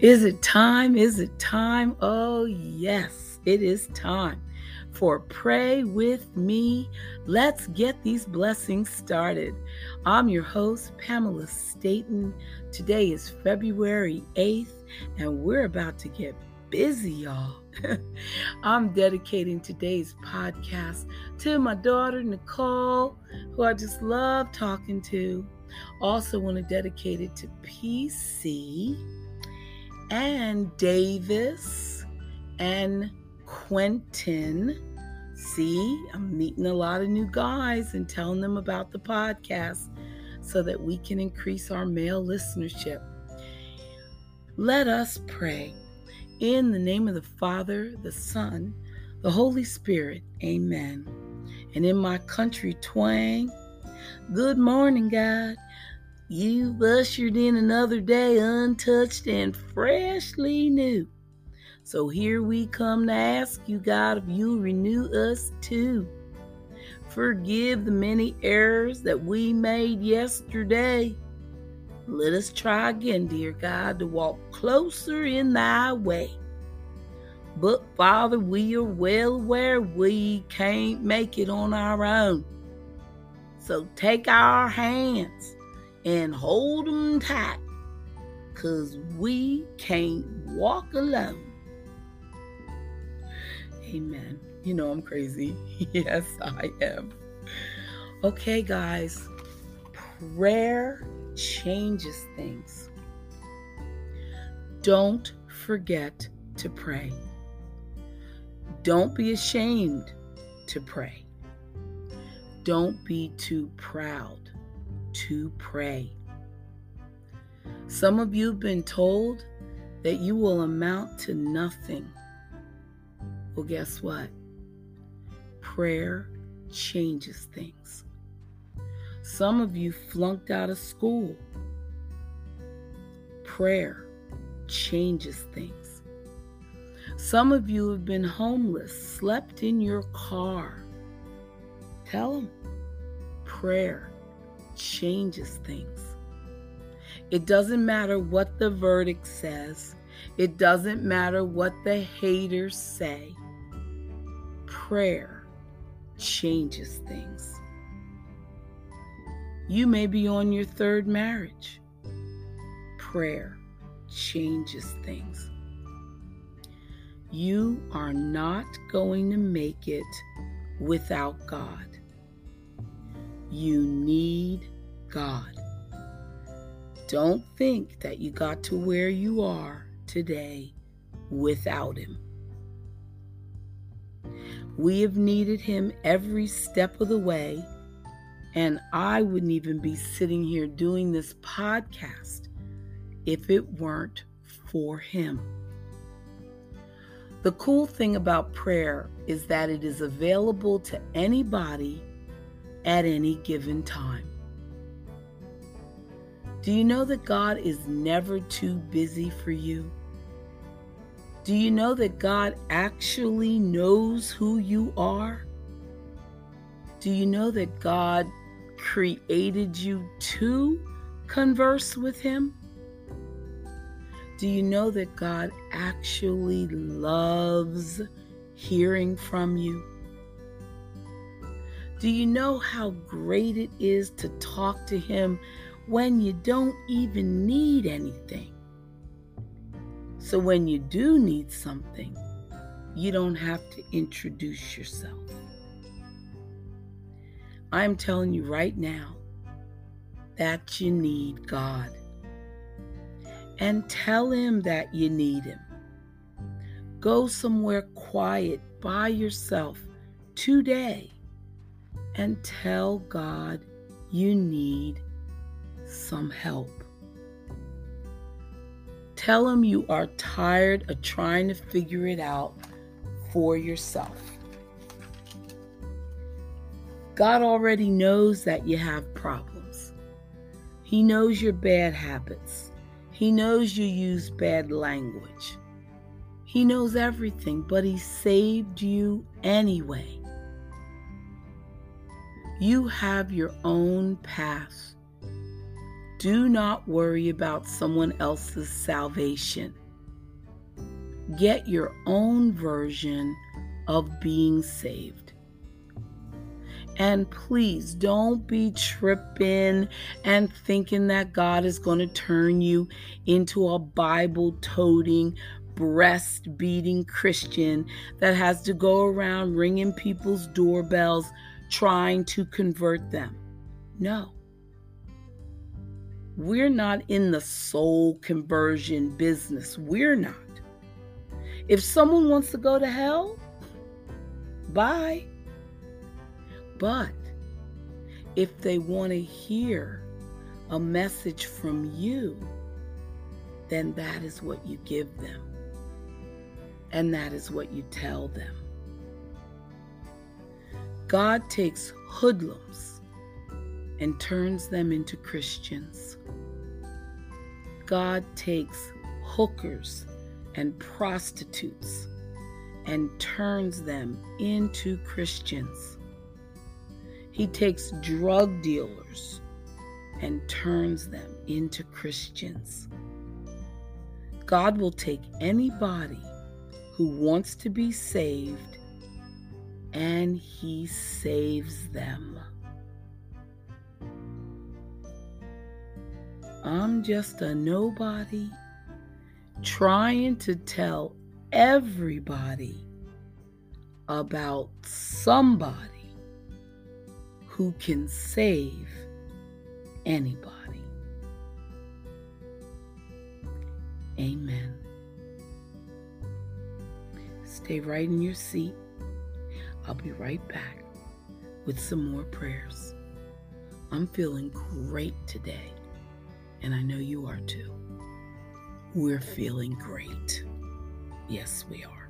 Is it time? Is it time? Oh, yes, it is time for Pray With Me. Let's get these blessings started. I'm your host, Pamela Staten. Today is February 8th, and we're about to get busy, y'all. I'm dedicating today's podcast to my daughter, Nicole, who I just love talking to. Also, want to dedicate it to PC and Davis and Quentin. See, I'm meeting a lot of new guys and telling them about the podcast so that we can increase our male listenership. Let us pray. In the name of the Father, the Son, the Holy Spirit, amen. And in my country twang, good morning, God. You've ushered in another day untouched and freshly new. So here we come to ask you, God, if you renew us too. Forgive the many errors that we made yesterday. Let us try again, dear God, to walk closer in thy way. But Father, we are well aware we can't make it on our own. So take our hands and hold them tight because we can't walk alone. Amen. You know I'm crazy. yes, I am. Okay, guys, prayer changes things. Don't forget to pray. Don't be ashamed to pray. Don't be too proud to pray. Some of you have been told that you will amount to nothing. Well, guess what? Prayer changes things. Some of you flunked out of school. Prayer changes things. Some of you have been homeless, slept in your car. Tell them prayer changes things. It doesn't matter what the verdict says, it doesn't matter what the haters say. Prayer changes things. You may be on your third marriage. Prayer changes things. You are not going to make it without God. You need God. Don't think that you got to where you are today without Him. We have needed Him every step of the way, and I wouldn't even be sitting here doing this podcast if it weren't for Him. The cool thing about prayer is that it is available to anybody at any given time. Do you know that God is never too busy for you? Do you know that God actually knows who you are? Do you know that God created you to converse with Him? Do you know that God actually loves hearing from you? Do you know how great it is to talk to Him when you don't even need anything? So when you do need something, you don't have to introduce yourself. I'm telling you right now that you need God. And tell Him that you need Him. Go somewhere quiet by yourself today and tell God you need some help. Tell Him you are tired of trying to figure it out for yourself. God already knows that you have problems. He knows your bad habits. He knows you use bad language. He knows everything, but He saved you anyway. You have your own path. Do not worry about someone else's salvation. get your own version of being saved. And please don't be tripping and thinking that God is going to turn you into a Bible toting, breast beating Christian that has to go around ringing people's doorbells trying to convert them. No. We're not in the soul conversion business. We're not. If someone wants to go to hell, bye. But if they want to hear a message from you, then that is what you give them. And that is what you tell them. God takes hoodlums and turns them into Christians. God takes hookers and prostitutes and turns them into Christians. He takes drug dealers and turns them into Christians. God will take anybody who wants to be saved and He saves them. I'm just a nobody trying to tell everybody about somebody who can save anybody. Amen. Stay right in your seat. I'll be right back with some more prayers. I'm feeling great today, and I know you are too. We're feeling great. Yes, we are.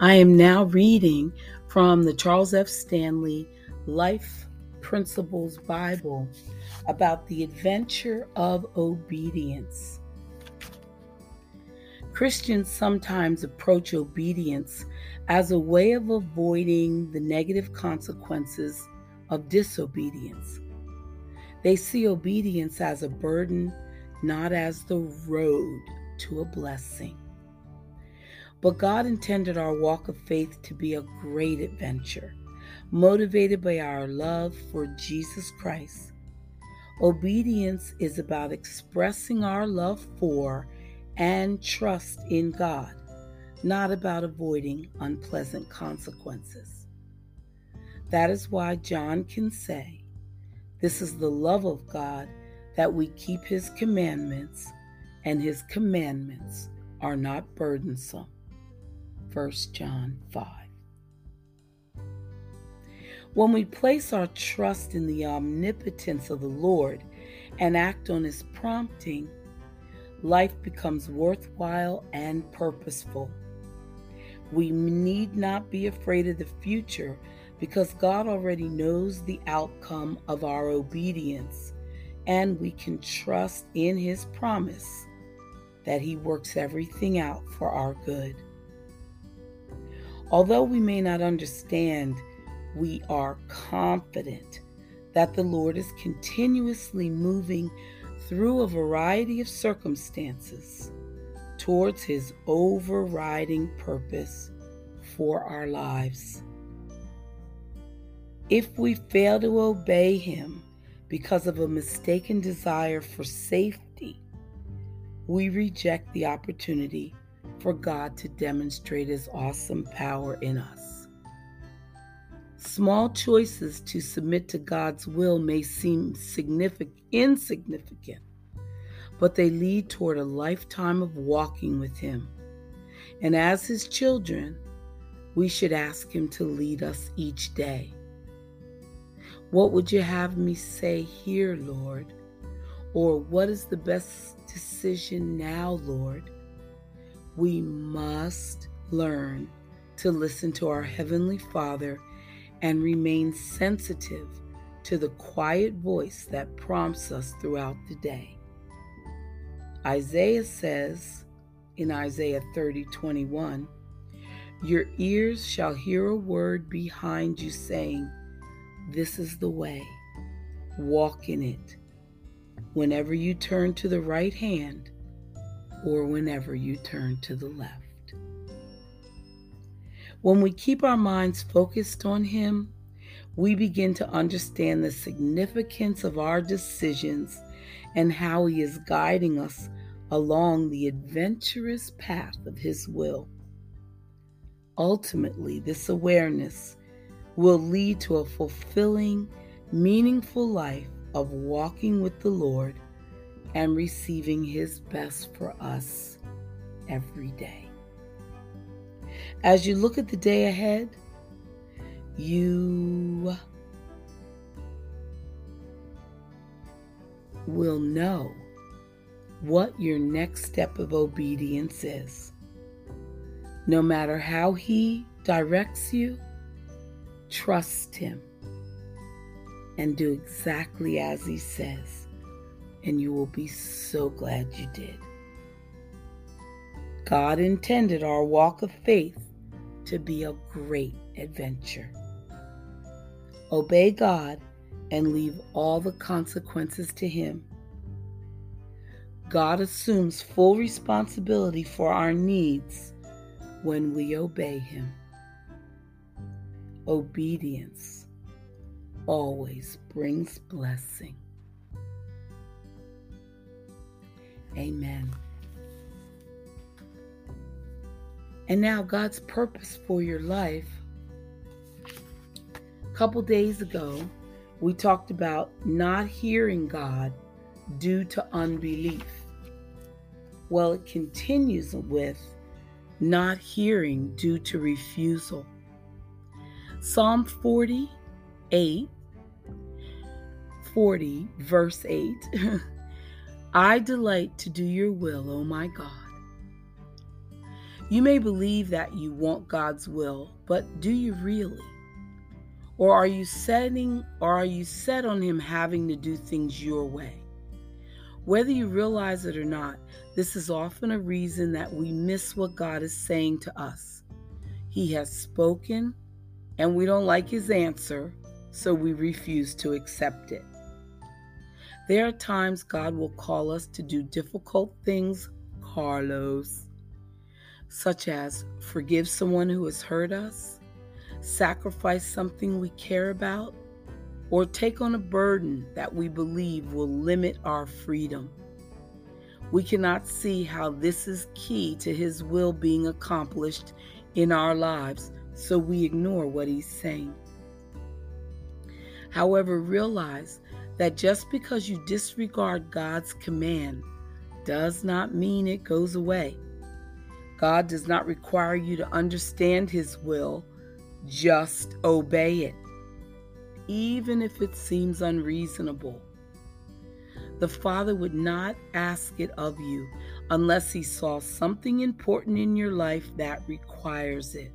I am now reading from the Charles F. Stanley Life Principles Bible about the adventure of obedience. Christians sometimes approach obedience as a way of avoiding the negative consequences of disobedience. They see obedience as a burden, not as the road to a blessing. But God intended our walk of faith to be a great adventure, motivated by our love for Jesus Christ. Obedience is about expressing our love for and trust in God, not about avoiding unpleasant consequences. That is why John can say, This is the love of God that we keep his commandments, and his commandments are not burdensome. 1 John 5. When we place our trust in the omnipotence of the Lord and act on His prompting, life becomes worthwhile and purposeful. We need not be afraid of the future because God already knows the outcome of our obedience, and we can trust in His promise that He works everything out for our good. Although we may not understand, we are confident that the Lord is continuously moving through a variety of circumstances towards his overriding purpose for our lives. If we fail to obey him because of a mistaken desire for safety, we reject the opportunity for God to demonstrate His awesome power in us. Small choices to submit to God's will may seem significant, insignificant, but they lead toward a lifetime of walking with Him. And as His children, we should ask Him to lead us each day. What would you have me say here, Lord? Or what is the best decision now, Lord? we must learn to listen to our Heavenly Father and remain sensitive to the quiet voice that prompts us throughout the day. Isaiah says in Isaiah 30 21, Your ears shall hear a word behind you saying, This is the way. Walk in it. Whenever you turn to the right hand or whenever you turn to the left. When we keep our minds focused on Him, we begin to understand the significance of our decisions and how He is guiding us along the adventurous path of His will. Ultimately, this awareness will lead to a fulfilling, meaningful life of walking with the Lord and receiving His best for us every day. As you look at the day ahead, you will know what your next step of obedience is. No matter how He directs you, trust Him and do exactly as He says, and you will be so glad you did. God intended our walk of faith to be a great adventure. Obey God and leave all the consequences to Him. God assumes full responsibility for our needs when we obey Him. Obedience always brings blessing. Amen. And now, God's purpose for your life. A couple days ago, we talked about not hearing God due to unbelief. Well, it continues with not hearing due to refusal. Psalm 48, 40, verse 8 I delight to do your will, O my God. You may believe that you want God's will, but do you really? Or are you setting or are you set on him having to do things your way? Whether you realize it or not, this is often a reason that we miss what God is saying to us. He has spoken and we don't like his answer, so we refuse to accept it. There are times God will call us to do difficult things, Carlos such as forgive someone who has hurt us, sacrifice something we care about, or take on a burden that we believe will limit our freedom. We cannot see how this is key to His will being accomplished in our lives, so we ignore what He's saying. However, realize that just because you disregard God's command does not mean it goes away. God does not require you to understand His will, just obey it, even if it seems unreasonable. The Father would not ask it of you unless He saw something important in your life that requires it.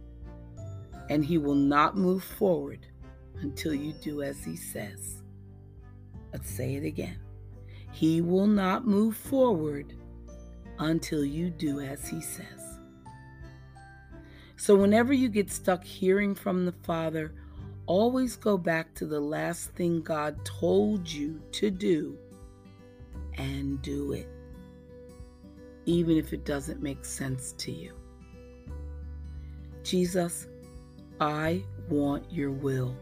And He will not move forward until you do as He says. Let's say it again. He will not move forward until you do as He says. So, whenever you get stuck hearing from the Father, always go back to the last thing God told you to do and do it, even if it doesn't make sense to you. Jesus, I want your will.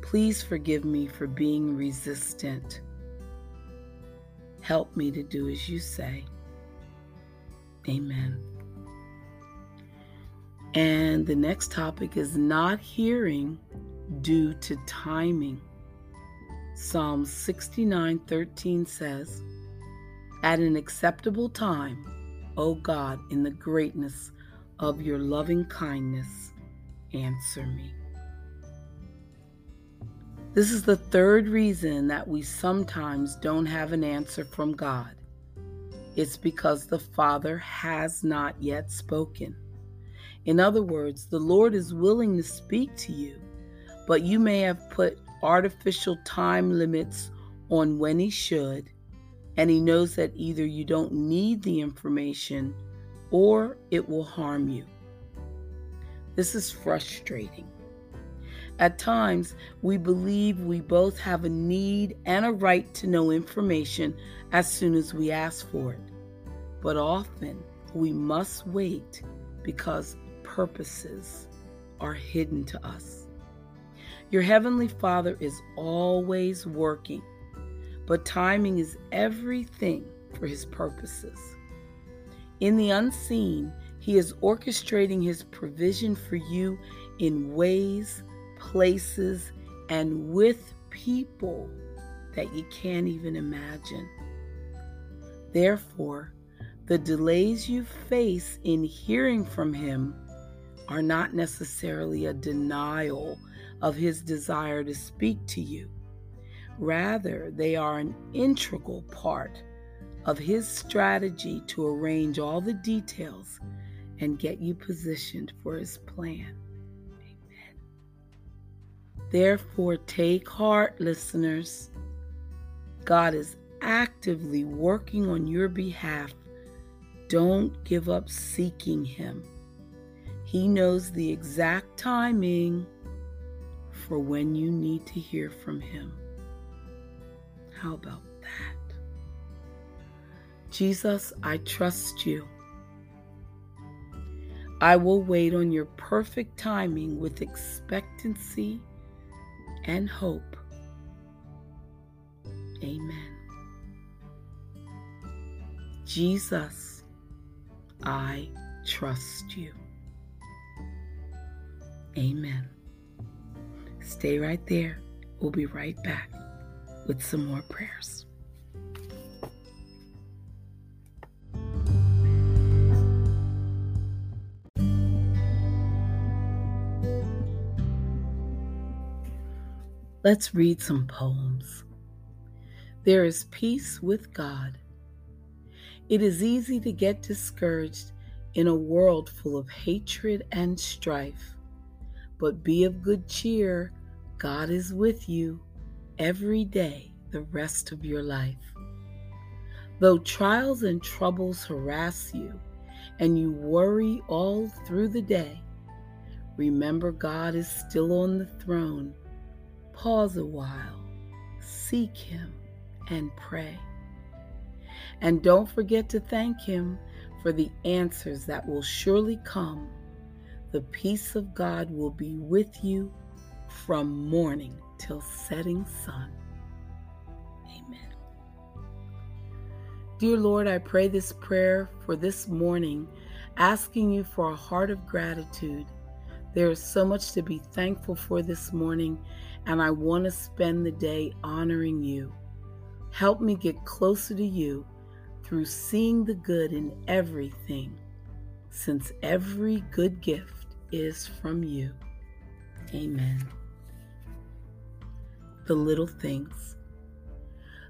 Please forgive me for being resistant. Help me to do as you say. Amen. And the next topic is not hearing due to timing. Psalm 69:13 says, At an acceptable time, O God, in the greatness of your loving kindness, answer me. This is the third reason that we sometimes don't have an answer from God. It's because the Father has not yet spoken. In other words, the Lord is willing to speak to you, but you may have put artificial time limits on when He should, and He knows that either you don't need the information or it will harm you. This is frustrating. At times, we believe we both have a need and a right to know information as soon as we ask for it. But often, we must wait because purposes are hidden to us. Your Heavenly Father is always working, but timing is everything for His purposes. In the unseen, He is orchestrating His provision for you in ways places, and with people that you can't even imagine. Therefore, the delays you face in hearing from Him are not necessarily a denial of His desire to speak to you. Rather, they are an integral part of His strategy to arrange all the details and get you positioned for His plan. Amen. Therefore, take heart, listeners. God is actively working on your behalf. Don't give up seeking Him. He knows the exact timing for when you need to hear from Him. How about that? Jesus, I trust you. I will wait on your perfect timing with expectancy and hope. Amen. Jesus, I trust you. Amen. Stay right there. We'll be right back with some more prayers. Let's read some poems. There is peace with God. It is easy to get discouraged in a world full of hatred and strife. But be of good cheer, God is with you every day the rest of your life. Though trials and troubles harass you and you worry all through the day, remember God is still on the throne Pause a while, seek Him, and pray. And don't forget to thank Him for the answers that will surely come. The peace of God will be with you from morning till setting sun. Amen. Dear Lord, I pray this prayer for this morning, asking you for a heart of gratitude. There is so much to be thankful for this morning, and I want to spend the day honoring you. Help me get closer to you through seeing the good in everything, since every good gift is from you. Amen. The little things.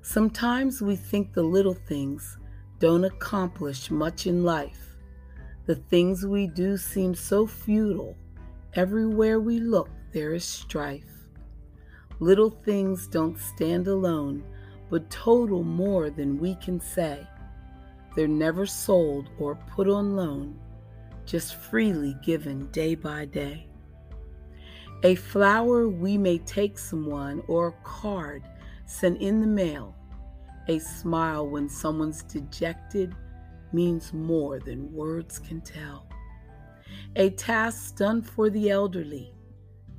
Sometimes we think the little things don't accomplish much in life. The things we do seem so futile. Everywhere we look, there is strife. Little things don't stand alone, but total more than we can say. They're never sold or put on loan, just freely given day by day. A flower we may take someone or a card sent in the mail. A smile when someone's dejected means more than words can tell. A task done for the elderly,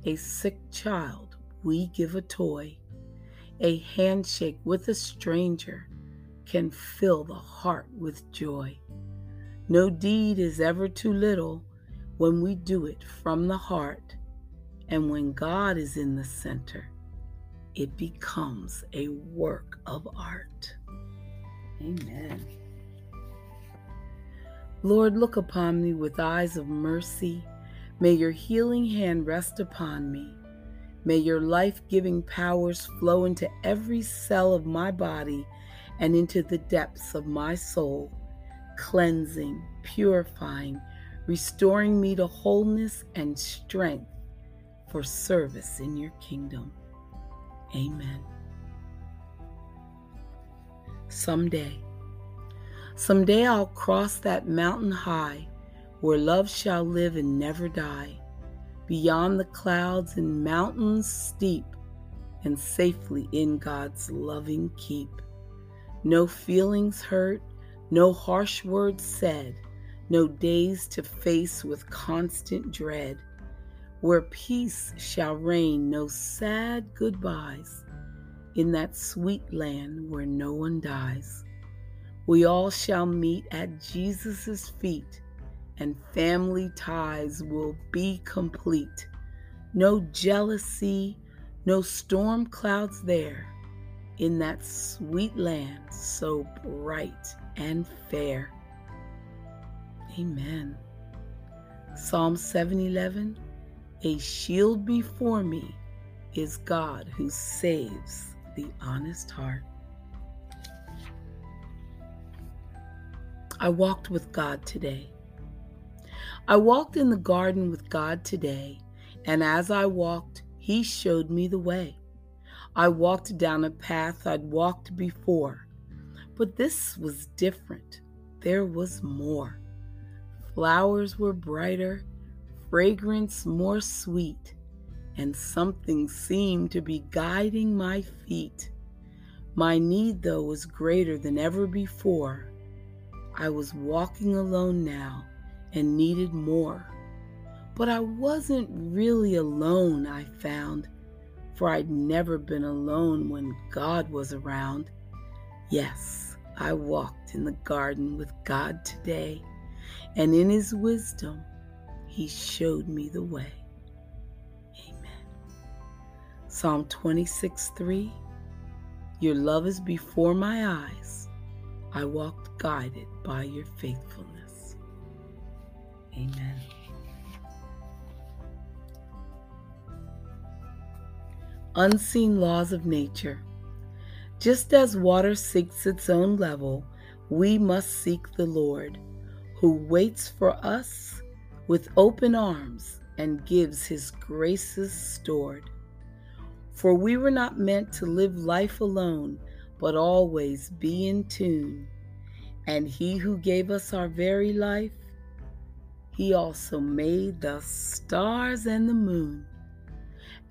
a sick child we give a toy. A handshake with a stranger can fill the heart with joy. No deed is ever too little when we do it from the heart. And when God is in the center, it becomes a work of art. Amen. Lord, look upon me with eyes of mercy. May your healing hand rest upon me. May your life giving powers flow into every cell of my body and into the depths of my soul, cleansing, purifying, restoring me to wholeness and strength for service in your kingdom. Amen. Someday, someday I'll cross that mountain high where love shall live and never die beyond the clouds and mountains steep, and safely in God's loving keep. No feelings hurt, no harsh words said, no days to face with constant dread, where peace shall reign, no sad goodbyes, in that sweet land where no one dies. We all shall meet at Jesus' feet, and family ties will be complete. No jealousy, no storm clouds there, in that sweet land so bright and fair. Amen. Psalm 711 A shield before me is God who saves the honest heart. I walked with God today. I walked in the garden with God today, and as I walked, He showed me the way. I walked down a path I'd walked before, but this was different. There was more. Flowers were brighter, fragrance more sweet, and something seemed to be guiding my feet. My need, though, was greater than ever before. I was walking alone now and needed more. But I wasn't really alone, I found, for I'd never been alone when God was around. Yes, I walked in the garden with God today and in his wisdom, he showed me the way. Amen. Psalm 26 3 Your love is before my eyes. I walked guided by your faithfulness. Amen. Unseen laws of nature. Just as water seeks its own level, we must seek the Lord who waits for us with open arms and gives his graces stored. For we were not meant to live life alone, but always be in tune. And he who gave us our very life, he also made the stars and the moon.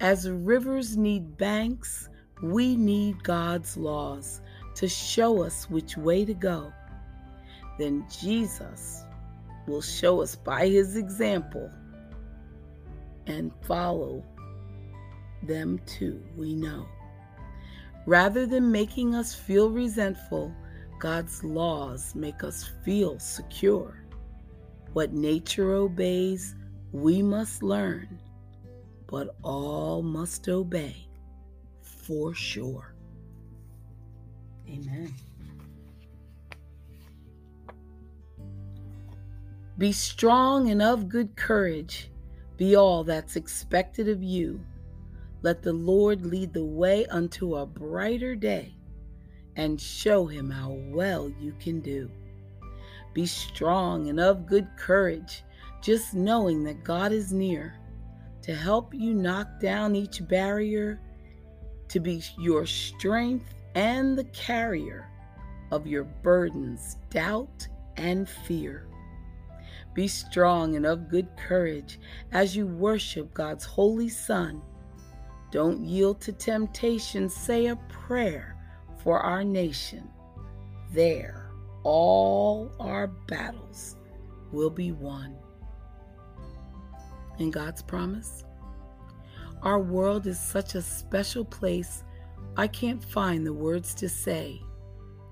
As rivers need banks, we need God's laws to show us which way to go then Jesus will show us by his example and follow them too, we know. Rather than making us feel resentful, God's laws make us feel secure. What nature obeys, we must learn, but all must obey for sure. Amen. Be strong and of good courage. Be all that's expected of you. Let the Lord lead the way unto a brighter day and show him how well you can do. Be strong and of good courage, just knowing that God is near to help you knock down each barrier, to be your strength and the carrier of your burdens, doubt, and fear. Be strong and of good courage as you worship God's Holy Son. Don't yield to temptation. Say a prayer for our nation. There, all our battles will be won. In God's promise, our world is such a special place, I can't find the words to say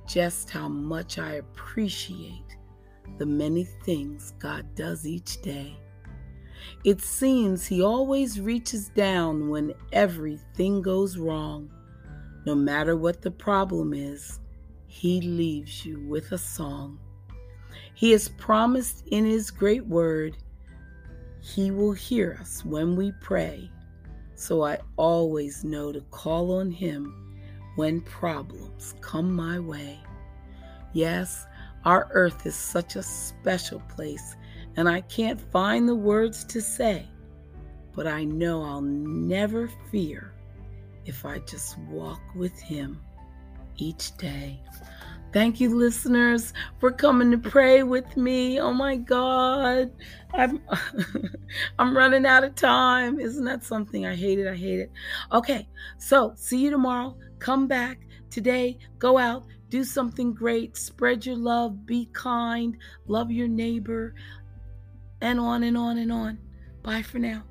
just how much I appreciate the many things God does each day. It seems He always reaches down when everything goes wrong. No matter what the problem is, He leaves you with a song. He has promised in His great word, He will hear us when we pray. So I always know to call on Him when problems come my way. Yes, our earth is such a special place, and I can't find the words to say, but I know I'll never fear if I just walk with Him each day. Thank you, listeners, for coming to pray with me. Oh my God. I'm I'm running out of time. Isn't that something? I hate it. I hate it. Okay, so see you tomorrow. Come back today. Go out, do something great. Spread your love. Be kind. Love your neighbor. And on and on and on. Bye for now.